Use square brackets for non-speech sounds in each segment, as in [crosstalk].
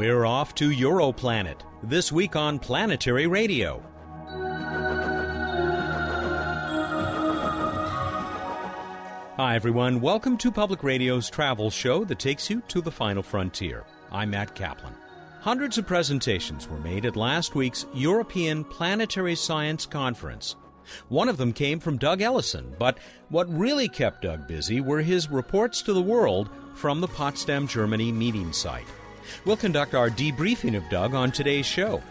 We're off to Europlanet, this week on Planetary Radio. Hi, everyone. Welcome to Public Radio's travel show that takes you to the final frontier. I'm Matt Kaplan. Hundreds of presentations were made at last week's European Planetary Science Conference. One of them came from Doug Ellison, but what really kept Doug busy were his reports to the world from the Potsdam, Germany meeting site. We'll conduct our debriefing of Doug on today's show.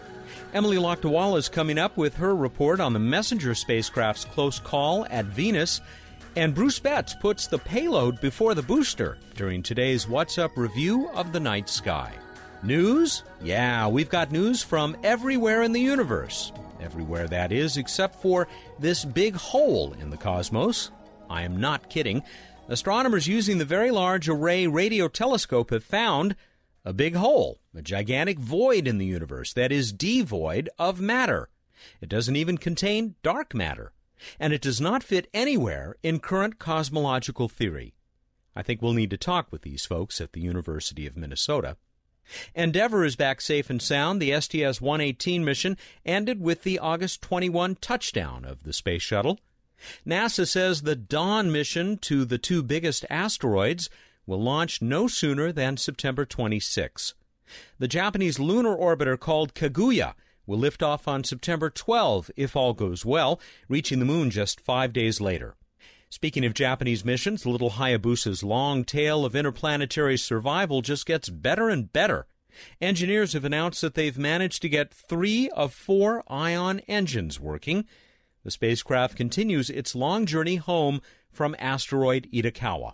Emily Lakdawalla is coming up with her report on the Messenger spacecraft's close call at Venus, and Bruce Betts puts the payload before the booster during today's What's Up review of the night sky. News? Yeah, we've got news from everywhere in the universe. Everywhere that is, except for this big hole in the cosmos. I am not kidding. Astronomers using the Very Large Array Radio Telescope have found a big hole, a gigantic void in the universe that is devoid of matter. It doesn't even contain dark matter, and it does not fit anywhere in current cosmological theory. I think we'll need to talk with these folks at the University of Minnesota. Endeavour is back safe and sound. The STS 118 mission ended with the August 21 touchdown of the space shuttle. NASA says the Dawn mission to the two biggest asteroids will launch no sooner than September 26. The Japanese lunar orbiter called Kaguya will lift off on September 12 if all goes well, reaching the moon just five days later. Speaking of Japanese missions, little Hayabusa's long tale of interplanetary survival just gets better and better. Engineers have announced that they've managed to get three of four ion engines working. The spacecraft continues its long journey home from asteroid Itokawa.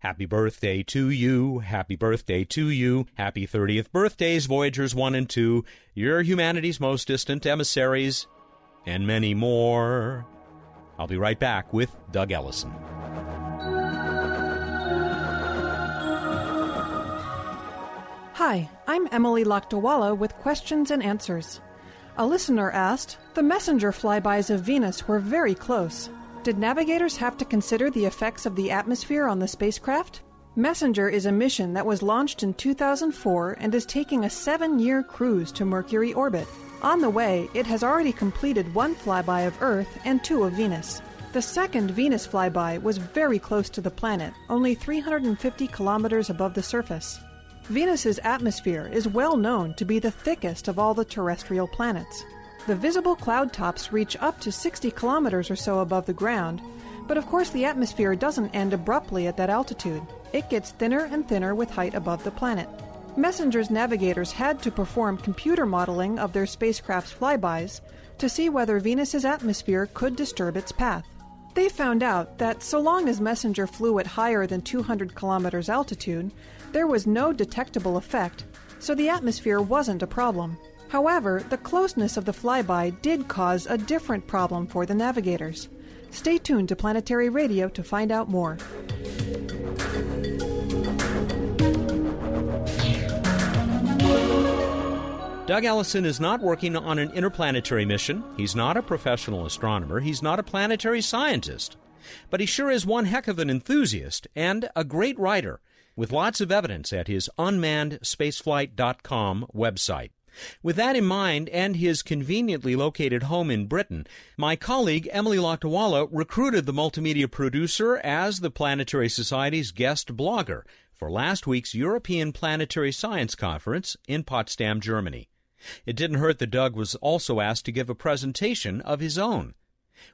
Happy birthday to you. Happy birthday to you. Happy 30th birthdays, Voyagers 1 and 2. You're humanity's most distant emissaries, and many more. I'll be right back with Doug Ellison. Hi, I'm Emily Lakdawalla with questions and answers. A listener asked The messenger flybys of Venus were very close. Did navigators have to consider the effects of the atmosphere on the spacecraft? Messenger is a mission that was launched in 2004 and is taking a seven year cruise to Mercury orbit. On the way, it has already completed one flyby of Earth and two of Venus. The second Venus flyby was very close to the planet, only 350 kilometers above the surface. Venus's atmosphere is well known to be the thickest of all the terrestrial planets. The visible cloud tops reach up to 60 kilometers or so above the ground, but of course the atmosphere doesn't end abruptly at that altitude. It gets thinner and thinner with height above the planet. Messenger's navigators had to perform computer modeling of their spacecraft's flybys to see whether Venus's atmosphere could disturb its path. They found out that so long as Messenger flew at higher than 200 kilometers altitude, there was no detectable effect, so the atmosphere wasn't a problem. However, the closeness of the flyby did cause a different problem for the navigators. Stay tuned to Planetary Radio to find out more. Doug Ellison is not working on an interplanetary mission. He's not a professional astronomer. He's not a planetary scientist. But he sure is one heck of an enthusiast and a great writer with lots of evidence at his unmannedspaceflight.com website. With that in mind and his conveniently located home in Britain, my colleague Emily Lakdawalla recruited the multimedia producer as the Planetary Society's guest blogger for last week's European Planetary Science Conference in Potsdam, Germany. It didn't hurt that Doug was also asked to give a presentation of his own.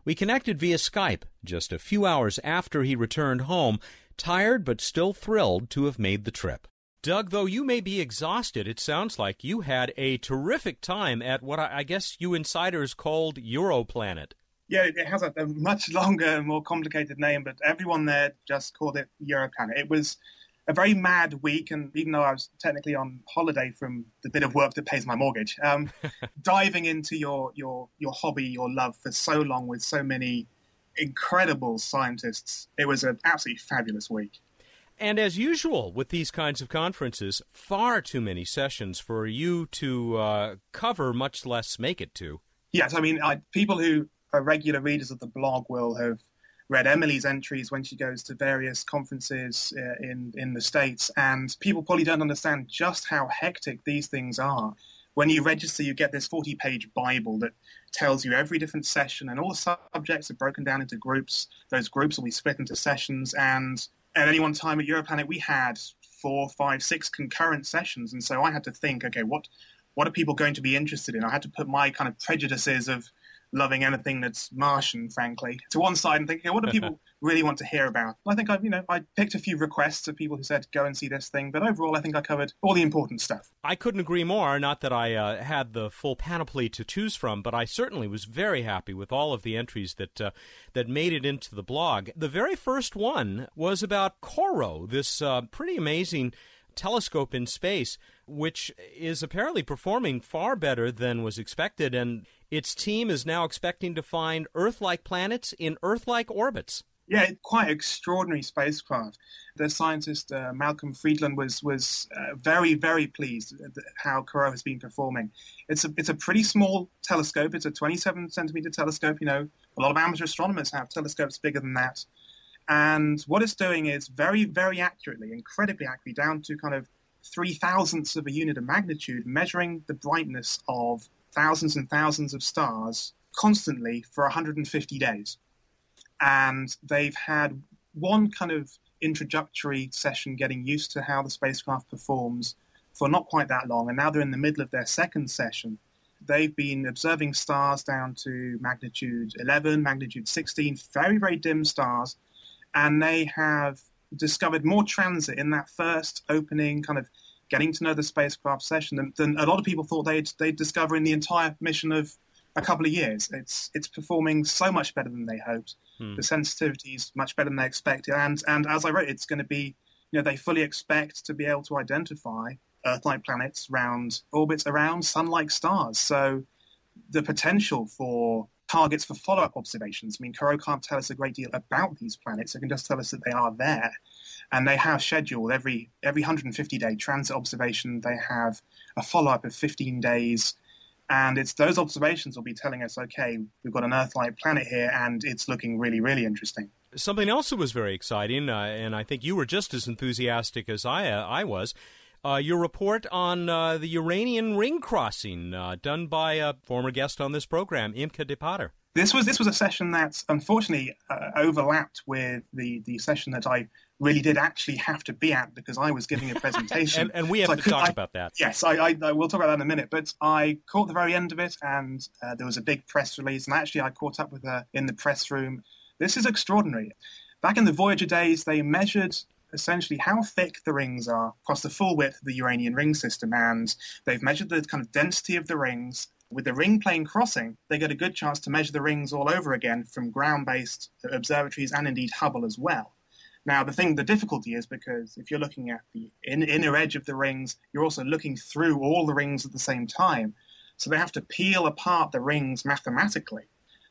We connected via Skype just a few hours after he returned home, tired but still thrilled to have made the trip. Doug, though you may be exhausted, it sounds like you had a terrific time at what I guess you insiders called Europlanet. Yeah, it has a, a much [laughs] longer, more complicated name, but everyone there just called it Europlanet. It was a very mad week, and even though I was technically on holiday from the bit of work that pays my mortgage, um, [laughs] diving into your your your hobby, your love for so long with so many incredible scientists, it was an absolutely fabulous week. And as usual with these kinds of conferences, far too many sessions for you to uh, cover, much less make it to. Yes, I mean, I, people who are regular readers of the blog will have read Emily's entries when she goes to various conferences uh, in in the states, and people probably don't understand just how hectic these things are. When you register, you get this 40-page Bible that tells you every different session, and all the subjects are broken down into groups. Those groups will be split into sessions, and at any one time at Europlanet, we had four, five, six concurrent sessions, and so I had to think, okay, what what are people going to be interested in? I had to put my kind of prejudices of loving anything that's Martian, frankly, to one side and thinking, okay, what do people [laughs] really want to hear about? I think I've, you know, I picked a few requests of people who said go and see this thing, but overall, I think I covered all the important stuff. I couldn't agree more. Not that I uh, had the full panoply to choose from, but I certainly was very happy with all of the entries that uh, that made it into the blog. The very first one was about CoRoT, this uh, pretty amazing telescope in space, which is apparently performing far better than was expected, and its team is now expecting to find Earth like planets in Earth like orbits. Yeah, quite extraordinary spacecraft. The scientist uh, Malcolm Fridlund was was uh, very very pleased at how CoRoT has been performing. It's a it's a pretty small telescope. It's a 27 centimeter telescope. You know, a lot of amateur astronomers have telescopes bigger than that. And what it's doing is very, very accurately, incredibly accurately, down to kind of three thousandths of a unit of magnitude, measuring the brightness of thousands and thousands of stars constantly for 150 days. And they've had one kind of introductory session getting used to how the spacecraft performs for not quite that long. And now they're in the middle of their second session. They've been observing stars down to magnitude 11, magnitude 16, very, very dim stars and they have discovered more transit in that first opening kind of getting to know the spacecraft session than, than a lot of people thought they'd they'd discover in the entire mission of a couple of years. It's it's performing so much better than they hoped. Hmm. The sensitivity is much better than they expected, and and as I wrote, it's going to be you know they fully expect to be able to identify Earth-like planets around orbits around sun-like stars. So the potential for targets for follow-up observations. I mean, CoRoT can't tell us a great deal about these planets. It can just tell us that they are there. And they have scheduled every every 150 day transit observation. They have a follow-up of 15 days, and it's those observations will be telling us, okay, we've got an Earth-like planet here, and it's looking really, really interesting. Something else that was very exciting, uh, and I think you were just as enthusiastic as I uh, I was, uh, your report on uh, the Uranian ring crossing uh, done by a former guest on this program, Imke de Pater. This was this was a session that unfortunately uh, overlapped with the, the session that I really did actually have to be at because I was giving a [laughs] presentation. and, and, we have so to talk I, about that. Yes, I, I, I, will talk about that in a minute. But I caught the very end of it, and uh, there was a big press release. And actually, I caught up with her in the press room. This is extraordinary. Back in the Voyager days, they measured essentially how thick the rings are across the full width of the Uranian ring system. And they've measured the kind of density of the rings. With the ring plane crossing, they get a good chance to measure the rings all over again from ground based observatories and indeed Hubble as well. Now, the thing, the difficulty is because if you're looking at the in, inner edge of the rings, you're also looking through all the rings at the same time. So they have to peel apart the rings mathematically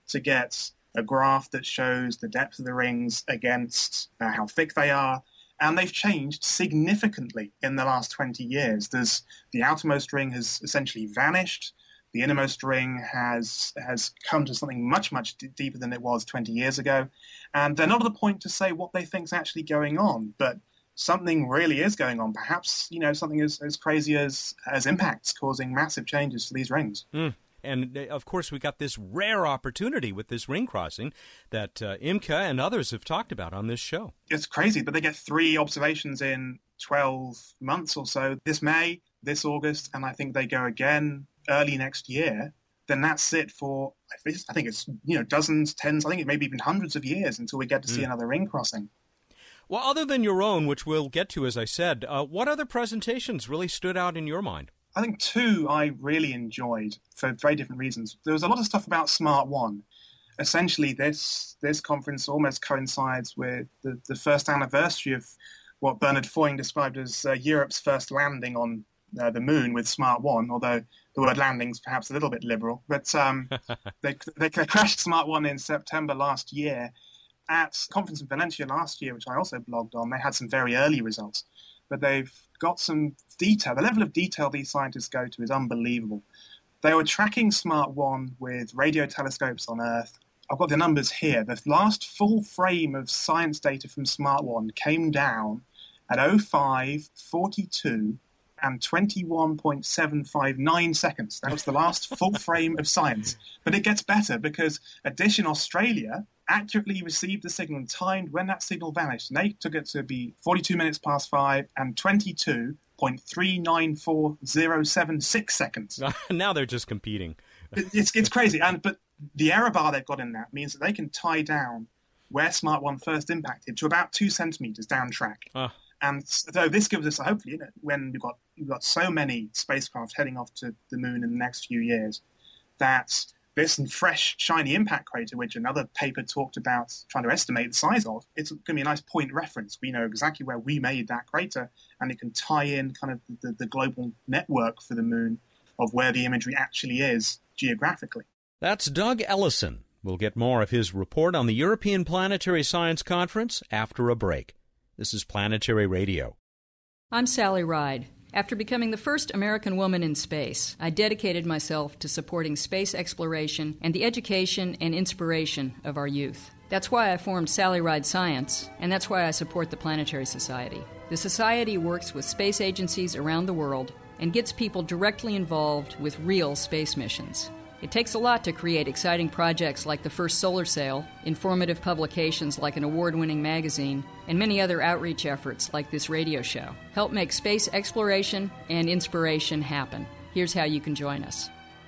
to get a graph that shows the depth of the rings against uh, how thick they are, and they've changed significantly in the last 20 years. There's the outermost ring has essentially vanished. The innermost ring has has come to something much much d- deeper than it was 20 years ago, and they're not at the point to say what they think is actually going on, but something really is going on. Perhaps you know something as, as crazy as as impacts causing massive changes to these rings. Mm and uh, of course we got this rare opportunity with this ring crossing that uh, Imke and others have talked about on this show. It's crazy, but they get three observations in 12 months or so. This May, this August, and I think they go again early next year. Then that's it for I think it's you know dozens, tens, I think it maybe even hundreds of years until we get to see mm. another ring crossing. Well, other than your own, which we'll get to, as I said, uh, what other presentations really stood out in your mind? I think two I really enjoyed for very different reasons. There was a lot of stuff about Smart One. Essentially, this this conference almost coincides with the, the first anniversary of what Bernard Foing described as uh, Europe's first landing on uh, the moon with Smart One, although the word landing is perhaps a little bit liberal. But um, [laughs] they, they crashed Smart One in September last year. At conference in Valencia last year, which I also blogged on, they had some very early results but they've got some detail. The level of detail these scientists go to is unbelievable. They were tracking Smart 1 with radio telescopes on Earth I've got the numbers here. The last full frame of science data from Smart One came down at 05, 42, and 21.759 seconds. That was the last full frame of science. But it gets better because Edition Australia accurately received the signal and timed when that signal vanished. And they took it to be 42 minutes past five and 22.394076 seconds. [laughs] now they're just competing. it's, it's crazy. And But the error bar they've got in that means that they can tie down where Smart One first impacted to about two centimeters down track. Uh. And so this gives us, hopefully, you know, when we've got we've got so many spacecraft heading off to the moon in the next few years, that this fresh, shiny impact crater, which another paper talked about trying to estimate the size of, it's going to be a nice point reference. We know exactly where we made that crater, and it can tie in kind of the, the global network for the moon of where the imagery actually is geographically. That's Doug Ellison. We'll get more of his report on the European Planetary Science Conference after a break. This is Planetary Radio. I'm Sally Ride. After becoming the first American woman in space, I dedicated myself to supporting space exploration and the education and inspiration of our youth. That's why I formed Sally Ride Science, and that's why I support the Planetary Society. The Society works with space agencies around the world and gets people directly involved with real space missions. It takes a lot to create exciting projects like the first solar sail, informative publications like an award winning magazine, and many other outreach efforts like this radio show. Help make space exploration and inspiration happen. Here's how you can join us.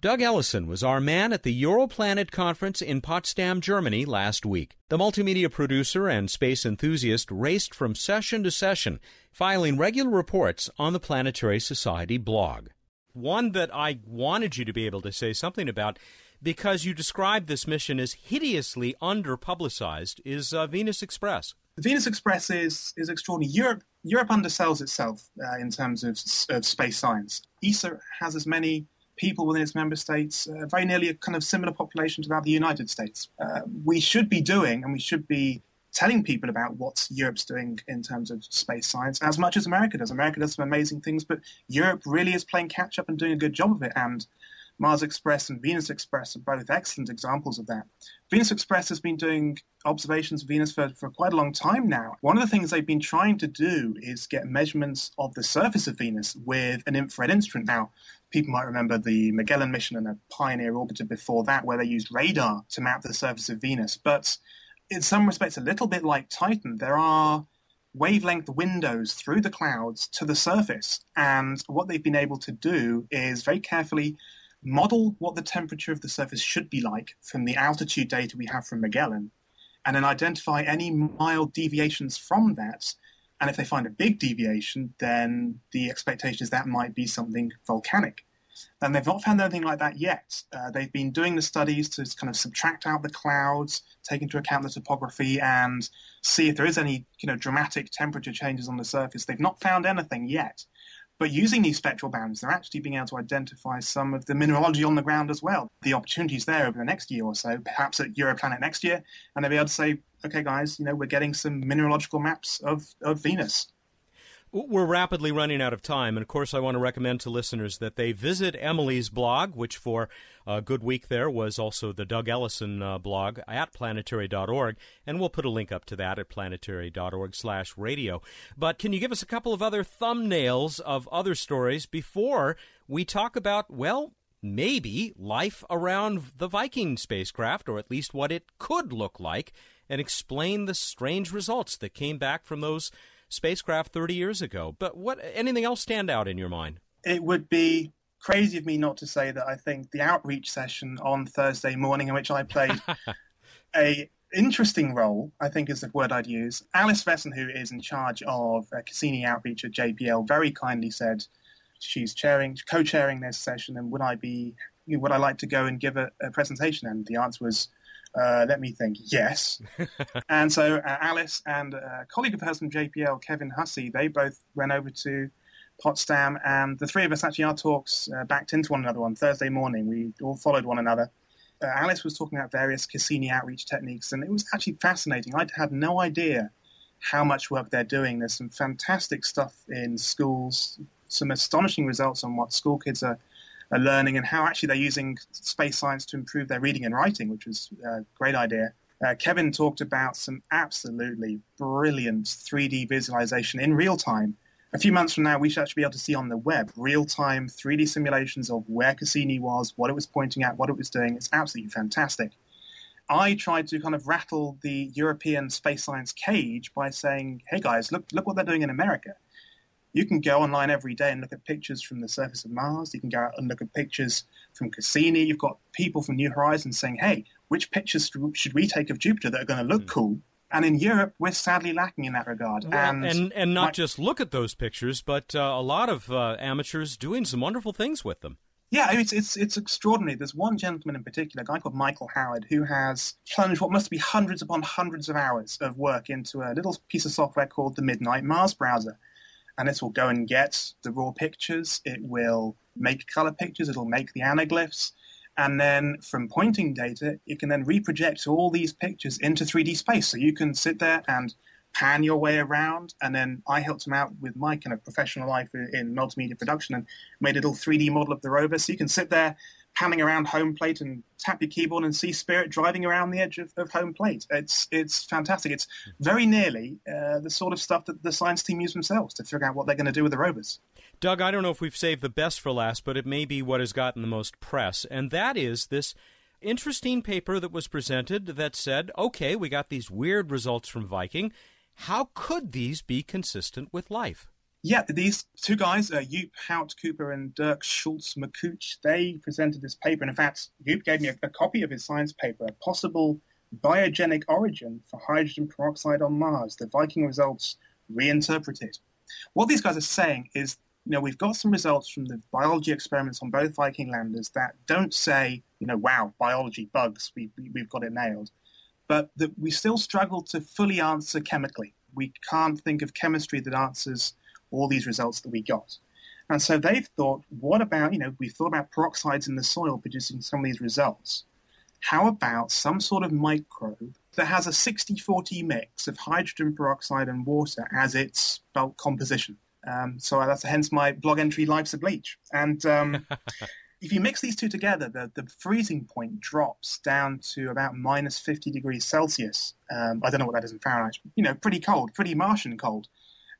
Doug Ellison was our man at the Europlanet conference in Potsdam, Germany last week. The multimedia producer and space enthusiast raced from session to session, filing regular reports on the Planetary Society blog. One that I wanted you to be able to say something about because you described this mission as hideously underpublicized is uh, Venus Express. Venus Express is, is extraordinary. Europe Europe undersells itself uh, in terms of, of space science. ESA has as many people within its member states, uh, very nearly a kind of similar population to that of the United States. Uh, we should be doing, and we should be telling people about what Europe's doing in terms of space science as much as America does. America does some amazing things, but Europe really is playing catch up and doing a good job of it. And Mars Express and Venus Express are both excellent examples of that. Venus Express has been doing observations of Venus for, for quite a long time now. One of the things they've been trying to do is get measurements of the surface of Venus with an infrared instrument. Now, people might remember the Magellan mission and a Pioneer orbiter before that, where they used radar to map the surface of Venus. But in some respects, a little bit like Titan, there are wavelength windows through the clouds to the surface. And what they've been able to do is very carefully model what the temperature of the surface should be like from the altitude data we have from Magellan, and then identify any mild deviations from that and if they find a big deviation, then the expectation is that might be something volcanic. And they've not found anything like that yet. Uh, they've been doing the studies to kind of subtract out the clouds, take into account the topography, and see if there is any you know dramatic temperature changes on the surface. They've not found anything yet. But using these spectral bands, they're actually being able to identify some of the mineralogy on the ground as well. The opportunities there over the next year or so, perhaps at Europlanet next year, and they'll be able to say, okay, guys, you know, we're getting some mineralogical maps of, of Venus. We're rapidly running out of time, and of course, I want to recommend to listeners that they visit Emily's blog, which for a good week there was also the Doug Ellison uh, blog at planetary.org, and we'll put a link up to that at planetary.org slash radio. But can you give us a couple of other thumbnails of other stories before we talk about well? Maybe life around the Viking spacecraft, or at least what it could look like, and explain the strange results that came back from those spacecraft 30 years ago. But what anything else stand out in your mind? It would be crazy of me not to say that I think the outreach session on Thursday morning in which I played [laughs] a interesting role, I think is the word I'd use. Alice Wessen, who is in charge of uh, Cassini outreach at JPL, very kindly said she's chairing, co-chairing this session, and would I be, would I like to go and give a, a presentation? And the answer was Uh, let me think. Yes. [laughs] and so uh, Alice and a colleague of hers from JPL, Kevin Hussey, they both went over to Potsdam, and the three of us actually, our talks uh, backed into one another on Thursday morning. We all followed one another. Uh, Alice was talking about various Cassini outreach techniques, and it was actually fascinating. I had no idea how much work they're doing. There's some fantastic stuff in schools, some astonishing results on what school kids are are learning and how actually they're using space science to improve their reading and writing, which was a great idea. Uh, Kevin talked about some absolutely brilliant 3D visualization in real time. A few months from now, we should actually be able to see on the web real time 3D simulations of where Cassini was, what it was pointing at, what it was doing. It's absolutely fantastic. I tried to kind of rattle the European space science cage by saying, hey guys, look, look what they're doing in America you can go online every day and look at pictures from the surface of Mars. You can go out and look at pictures from Cassini. You've got people from New Horizons saying, hey, which pictures should we take of Jupiter that are going to look mm. cool? And in Europe, we're sadly lacking in that regard. Well, and, and, and not my, just look at those pictures, but uh, a lot of uh, amateurs doing some wonderful things with them. Yeah, it's, it's it's extraordinary. There's one gentleman in particular, a guy called Michael Howard, who has plunged what must be hundreds upon hundreds of hours of work into a little piece of software called the Midnight Mars Browser and this will go and get the raw pictures. It will make color pictures. It'll make the anaglyphs. And then from pointing data, it can then reproject all these pictures into 3D space. So you can sit there and pan your way around. And then I helped him out with my kind of professional life in multimedia production and made a little 3D model of the rover. So you can sit there panning around home plate and tap your keyboard and see Spirit driving around the edge of, of home plate. It's it's fantastic. It's very nearly uh, the sort of stuff that the science team use themselves to figure out what they're going to do with the rovers. Doug, I don't know if we've saved the best for last, but it may be what has gotten the most press, and that is this interesting paper that was presented that said, okay, we got these weird results from Viking. How could these be consistent with life? Yeah, these two guys, uh, Joep Hout Cooper and Dirk Schulze-Makuch, they presented this paper. And in fact, Joep gave me a, a, copy of his science paper, A Possible Biogenic Origin for Hydrogen Peroxide on Mars, the Viking results reinterpreted. What these guys are saying is, you know, we've got some results from the biology experiments on both Viking landers that don't say, you know, wow, biology, bugs, we, we, we've got it nailed. But that we still struggle to fully answer chemically. We can't think of chemistry that answers all these results that we got. And so they've thought, what about, you know, we thought about peroxides in the soil producing some of these results. How about some sort of microbe that has a 60 40 mix of hydrogen peroxide and water as its bulk composition? Um, so that's hence my blog entry, Life's a Bleach. And um, [laughs] if you mix these two together, the, the freezing point drops down to about minus 50 degrees Celsius. Um, I don't know what that is in Fahrenheit. You know, pretty cold, pretty Martian cold.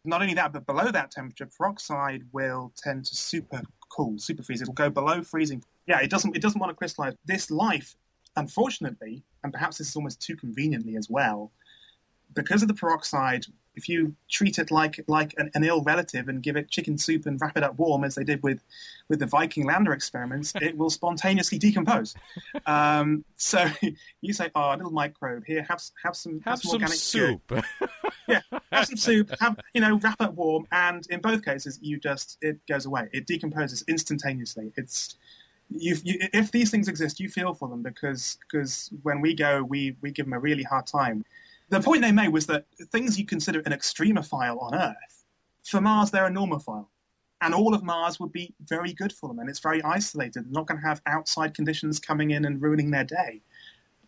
Not only that, but below that temperature, peroxide will tend to super cool, super freeze. It'll go below freezing. Yeah, it doesn't it doesn't want to crystallize. This life, unfortunately, and perhaps this is almost too conveniently as well, because of the peroxide, if you treat it like like an, an, ill relative and give it chicken soup and wrap it up warm, as they did with with the Viking lander experiments, it will spontaneously decompose. [laughs] Um, so [laughs] you say, "Oh, a little microbe here. Have have some have, have some, some organic soup." [laughs] yeah, have some soup, have you know, wrap it warm, and in both cases, you just it goes away. It decomposes instantaneously. It's you, you, if these things exist, you feel for them because because when we go, we we give them a really hard time. The point they made was that things you consider an extremophile on Earth, for Mars they're a normophile, and all of Mars would be very good for them, and it's very isolated. They're not going to have outside conditions coming in and ruining their day.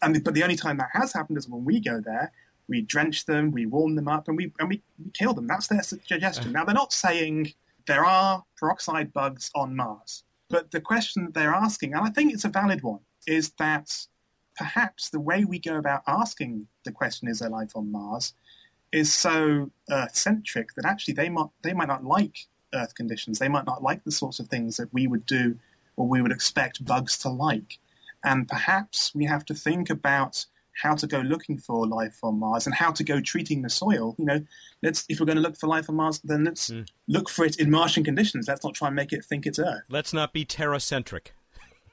And but the only time that has happened is when we go there we drench them, we warm them up, and we and we, we kill them. That's their suggestion. Now they're not saying there are peroxide bugs on Mars, but the question that they're asking, and I think it's a valid one, is that perhaps the way we go about asking the question is there life on Mars is so Earth centric that actually they might they might not like Earth conditions. They might not like the sorts of things that we would do or we would expect bugs to like. And perhaps we have to think about how to go looking for life on Mars and how to go treating the soil. You know, let's if we're going to look for life on Mars, then let's mm. look for it in Martian conditions. Let's not try and make it think it's Earth. Let's not be Terra-centric.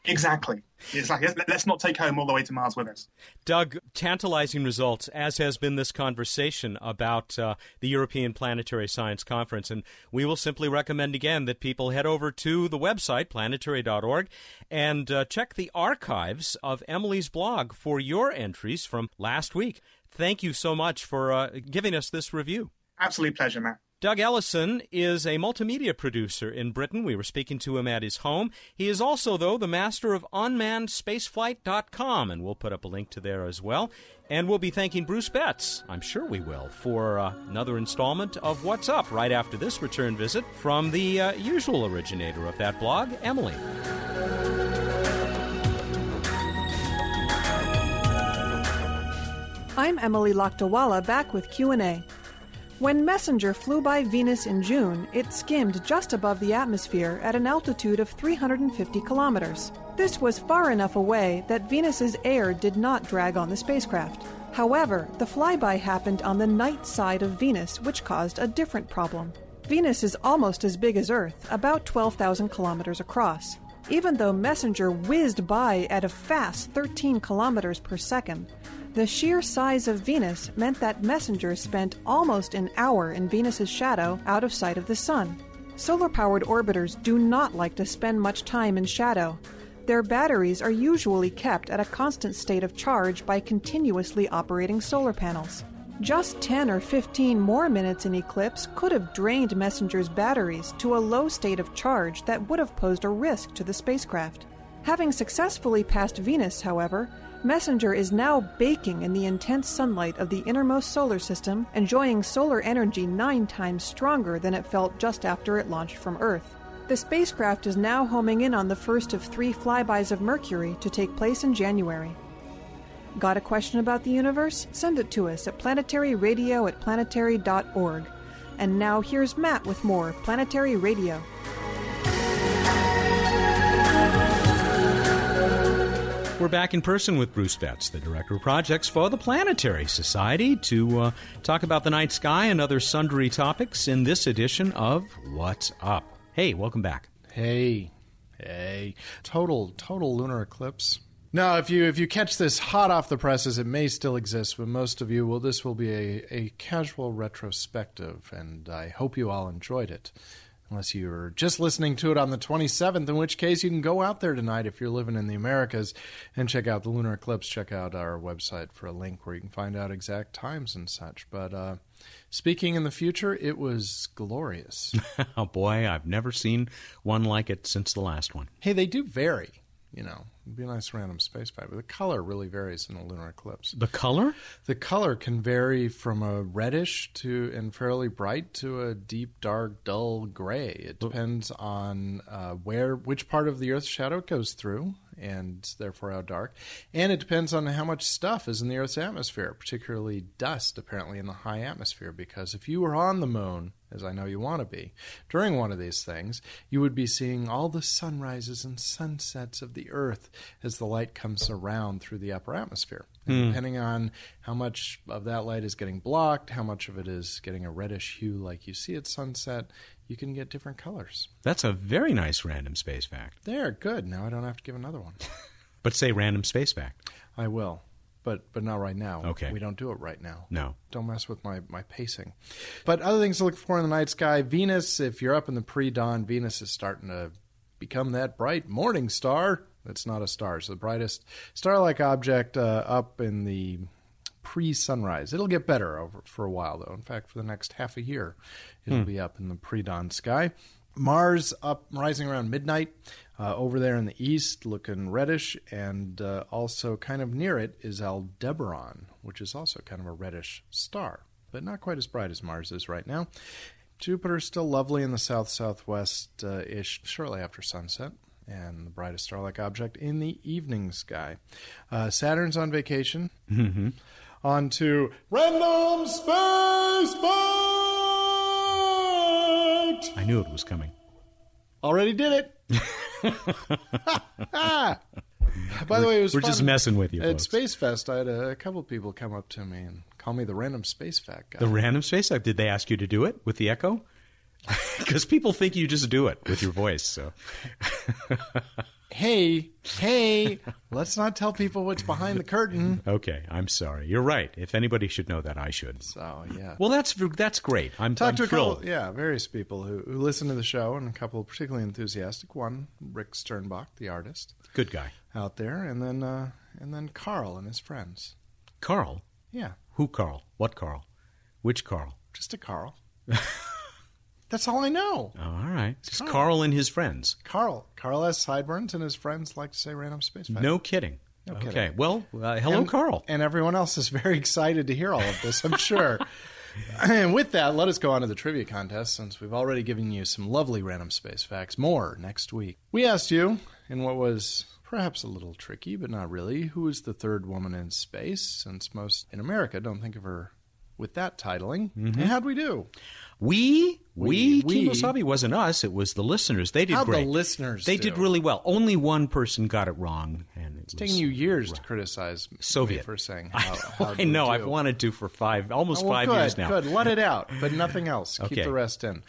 Exactly. It's like let's not take home all the way to Mars with us. Doug, tantalizing results, as has been this conversation about uh, the European Planetary Science Conference. And we will simply recommend again that people head over to the website, planetary.org, and uh, check the archives of Emily's blog for your entries from last week. Thank you so much for uh, giving us this review. Absolute pleasure, Matt. Doug Ellison is a multimedia producer in Britain. We were speaking to him at his home. He is also, though, the master of unmannedspaceflight.com, and we'll put up a link to there as well. And we'll be thanking Bruce Betts, I'm sure we will, for uh, another installment of What's Up right after this return visit from the uh, usual originator of that blog, Emily. I'm Emily Lakdawalla back with Q&A. When Messenger flew by Venus in June, it skimmed just above the atmosphere at an altitude of 350 kilometers. This was far enough away that Venus's air did not drag on the spacecraft. However, the flyby happened on the night side of Venus, which caused a different problem. Venus is almost as big as Earth, about 12,000 kilometers across. Even though Messenger whizzed by at a fast 13 kilometers per second, the sheer size of Venus meant that Messenger spent almost an hour in Venus's shadow out of sight of the Sun. Solar powered orbiters do not like to spend much time in shadow. Their batteries are usually kept at a constant state of charge by continuously operating solar panels. Just 10 or 15 more minutes in eclipse could have drained Messenger's batteries to a low state of charge that would have posed a risk to the spacecraft. Having successfully passed Venus, however, Messenger is now baking in the intense sunlight of the innermost solar system, enjoying solar energy nine times stronger than it felt just after it launched from Earth. The spacecraft is now homing in on the first of three flybys of Mercury to take place in January. Got a question about the universe? Send it to us at planetaryradio at planetary.org. And now here's Matt with more Planetary Radio. We're back in person with Bruce Betts, the Director of Projects for the Planetary Society, to uh, talk about the night sky and other sundry topics in this edition of What's Up. Hey, welcome back. Hey, hey. Total, total lunar eclipse. Now, if you if you catch this hot off the presses, it may still exist, but most of you will. This will be a, a casual retrospective, and I hope you all enjoyed it unless you're just listening to it on the 27th, in which case you can go out there tonight if you're living in the Americas and check out the lunar eclipse. Check out our website for a link where you can find out exact times and such. But uh, speaking in the future, it was glorious. [laughs] oh boy, I've never seen one like it since the last one. Hey, they do vary you know, it'd be a nice random space fight. But the color really varies in a lunar eclipse. The color? The color can vary from a reddish to and fairly bright to a deep, dark, dull gray. It depends on uh, where, which part of the Earth's shadow it goes through, and therefore how dark. And it depends on how much stuff is in the Earth's atmosphere, particularly dust, apparently, in the high atmosphere. Because if you were on the moon, as I know you want to be, during one of these things, you would be seeing all the sunrises and sunsets of the Earth as the light comes around through the upper atmosphere. Mm. Depending on how much of that light is getting blocked, how much of it is getting a reddish hue like you see at sunset, you can get different colors. That's a very nice random space fact. There, good. Now I don't have to give another one. [laughs] but say random space fact. I will. But but not right now. Okay. We don't do it right now. No. Don't mess with my, my pacing. But other things to look for in the night sky. Venus, if you're up in the pre dawn, Venus is starting to become that bright morning star. It's not a star. It's the brightest star like object uh, up in the pre sunrise. It'll get better over for a while though. In fact, for the next half a year, it'll hmm. be up in the pre dawn sky. Mars up rising around midnight uh, over there in the east, looking reddish, and uh, also kind of near it is Aldebaran, which is also kind of a reddish star, but not quite as bright as Mars is right now. Jupiter still lovely in the south southwest uh, ish shortly after sunset and the brightest star-like object in the evening sky. Uh, Saturn's on vacation. Mm-hmm on to Random Space Fact! I knew it was coming. Already did it. [laughs] [laughs] By the way, it was we're fun. just messing with you. At folks. Space Fest, I had a, a, couple people come up to me and call me the random space fact guy. The random space fact. Did they ask you to do it with the Echo? [laughs] Because people think you just do it with your voice. So, hey, hey, let's not tell people what's behind the curtain. [laughs] okay, I'm sorry. You're right. If anybody should know that, I should. So yeah. Well, that's that's great. I'm, Talked to a thrilled. couple, yeah, various people who, who listen to the show, and a couple particularly enthusiastic. One, Rick Sternbach, the artist, Good guy, out there, and then uh, and then Carl and his friends. Carl. Yeah, Who Carl? What Carl? Which Carl? just a Carl. [laughs] That's all I know. Oh, all right. Just Carl and his friends. Carl. Carl has sideburns, and his friends like to say random space facts. No kidding. No okay. kidding. Well, uh, hello, and, Carl. And everyone else is very excited to hear all of this, I'm sure. [laughs] and with that, let us go on to the trivia contest since we've already given you some lovely random space facts. More next week. We asked you, in what was perhaps a little tricky, but not really, who is the third woman in space, since most in America don't think of her with that titling. And how'd we do? We, we, We- we- Kemosabe wasn't us. It was the listeners. They did How'd the listeners They do? did really well. Only one person got it wrong, and it It's taking you years to criticize me Soviet for saying [laughs] how, how I know. I've wanted to for five, almost Oh, well, five good, years now. Good, let it out, but [laughs] nothing else. Okay. Keep the rest in.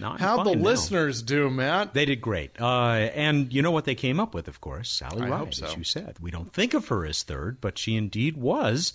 No, How'd the now. listeners do, Matt? They did great. Uh, and you know what they came up with, of course? Sally Ride, so. as you said. We don't think of her as third, but she indeed was.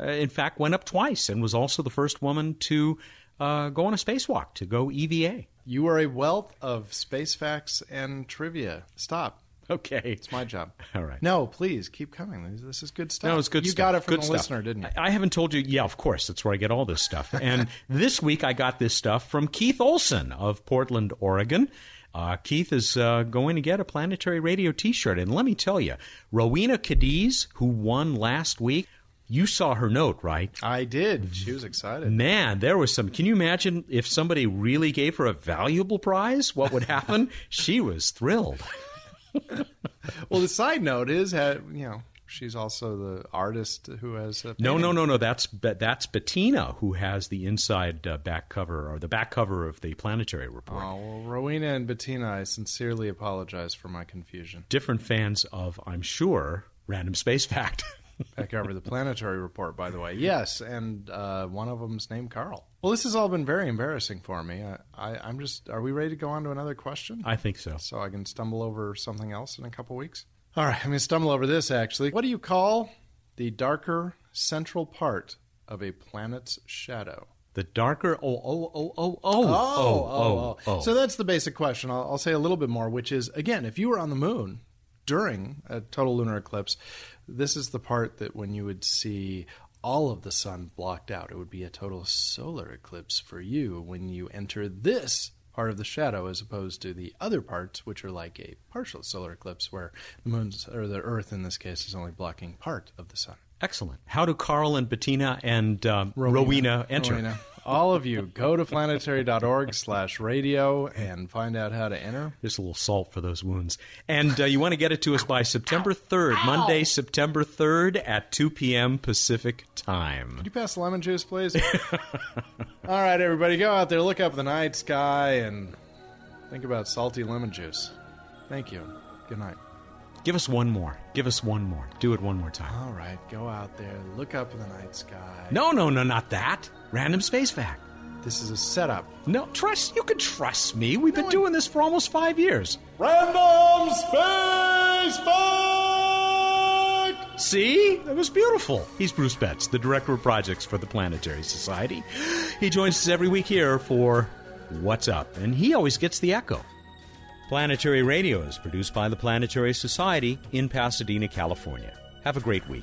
Uh, in fact, went up twice and was also the first woman to uh, go on a spacewalk, to go EVA. You are a wealth of space facts and trivia. Stop. Okay. It's my job. All right. No, please keep coming. This- This is good stuff. No, it's good you stuff. got it from Good the stuff. listener, didn't you? I I haven't told you. Yeah, of course. That's where I get all this stuff. [laughs] And this week I got this stuff from Keith Olson of Portland, Oregon. Uh, Keith is uh, going to get a Planetary Radio t shirt. And let me tell you, Rowena Cadiz, who won last week, you saw her note, right? I did. She was excited. Man, there was some. Can you imagine if somebody really gave her a valuable prize? What would happen? [laughs] she was thrilled. [laughs] Well, the side note is, you know, she's also the artist who has. A No, no, no, no. That's that's Bettina who has the inside uh, back cover or the back cover of the Planetary Report. Oh, well, Rowena and Bettina, I sincerely apologize for my confusion. Different fans of, I'm sure, Random Space Fact. [laughs] Back over the planetary report, by the way. Yes, and uh, one of them's named Carl. Well, this has all been very embarrassing for me. I, I, I'm just. Are we ready to go on to another question? I think so. so I can stumble over something else in a couple weeks. All right, I'm going to stumble over this actually. What do you call the darker central part of a planet's shadow? The darker. Oh, oh, oh, oh, oh, Oh, oh, oh. So that's the basic question. I'll, I'll say a little bit more, which is again, if you were on the moon during a total lunar eclipse, this is the part that when you would see all of the sun blocked out, it would be a total solar eclipse for you when you enter this part of the shadow as opposed to the other parts which are like a partial solar eclipse where the moon's or the earth in this case is only blocking part of the sun Excellent. How do Carl and Bettina and um, Rowena, enter? Rowena. All of you, go to planetary.org slash radio and find out how to enter. Just a little salt for those wounds. And uh, you want to get it to us by September 3rd, Monday, September 3rd at 2 p.m. Pacific time. Could you pass the lemon juice, please? [laughs] All right, everybody, go out there, look up the night sky, and think about salty lemon juice. Thank you. Good night. Give us one more. Give us one more. Do it one more time. All right, go out there, look up in the night sky. No, no, no, not that. Random space fact. This is a setup. No, trust. You can trust me. We've been doing this for almost five years. Random Space Fact! See? That was beautiful. He's Bruce Betts, the Director of Projects for the Planetary Society. He joins us every week here for What's Up, and he always gets the echo. Planetary Radio is produced by the Planetary Society in Pasadena, California. Have a great week.